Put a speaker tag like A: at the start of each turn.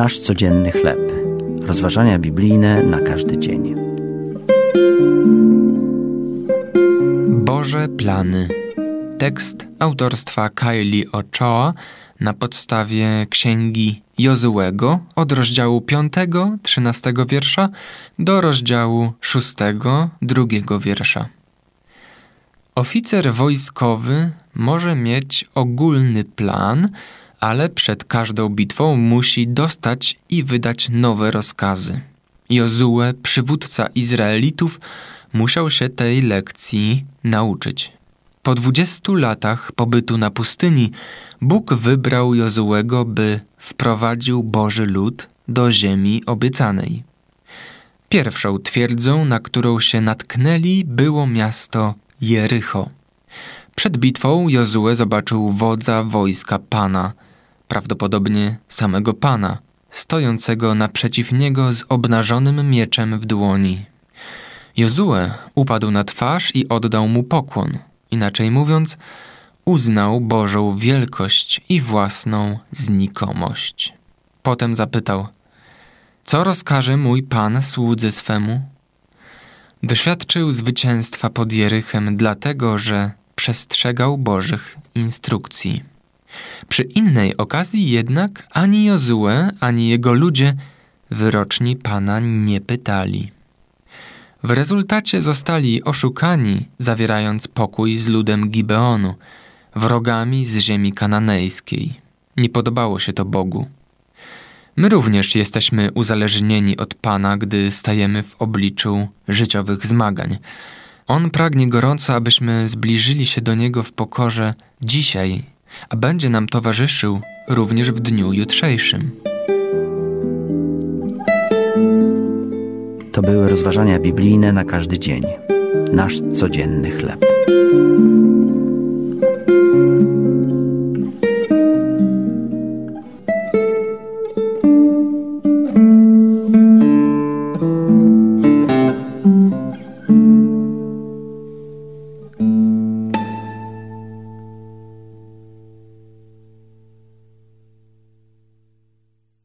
A: Nasz codzienny chleb. Rozważania biblijne na każdy dzień.
B: Boże plany. Tekst autorstwa Kylie Ochoa na podstawie księgi Jozułego od rozdziału 5, 13 wiersza do rozdziału 6, 2 wiersza. Oficer wojskowy może mieć ogólny plan, ale przed każdą bitwą musi dostać i wydać nowe rozkazy. Jozue, przywódca Izraelitów, musiał się tej lekcji nauczyć. Po dwudziestu latach pobytu na pustyni Bóg wybrał Jozułego, by wprowadził Boży lud do ziemi obiecanej. Pierwszą twierdzą, na którą się natknęli, było miasto Jericho. Przed bitwą Jozue zobaczył wodza wojska Pana, prawdopodobnie samego Pana, stojącego naprzeciw niego z obnażonym mieczem w dłoni. Jozue upadł na twarz i oddał mu pokłon. Inaczej mówiąc, uznał Bożą wielkość i własną znikomość. Potem zapytał: Co rozkaże mój pan słudze swemu? Doświadczył zwycięstwa pod Jerychem, dlatego że przestrzegał Bożych instrukcji. Przy innej okazji jednak ani Jozue, ani jego ludzie wyroczni Pana nie pytali. W rezultacie zostali oszukani, zawierając pokój z ludem Gibeonu, wrogami z ziemi kananejskiej. Nie podobało się to Bogu. My również jesteśmy uzależnieni od Pana, gdy stajemy w obliczu życiowych zmagań. On pragnie gorąco, abyśmy zbliżyli się do Niego w pokorze dzisiaj, a będzie nam towarzyszył również w dniu jutrzejszym.
A: To były rozważania biblijne na każdy dzień. Nasz codzienny chleb.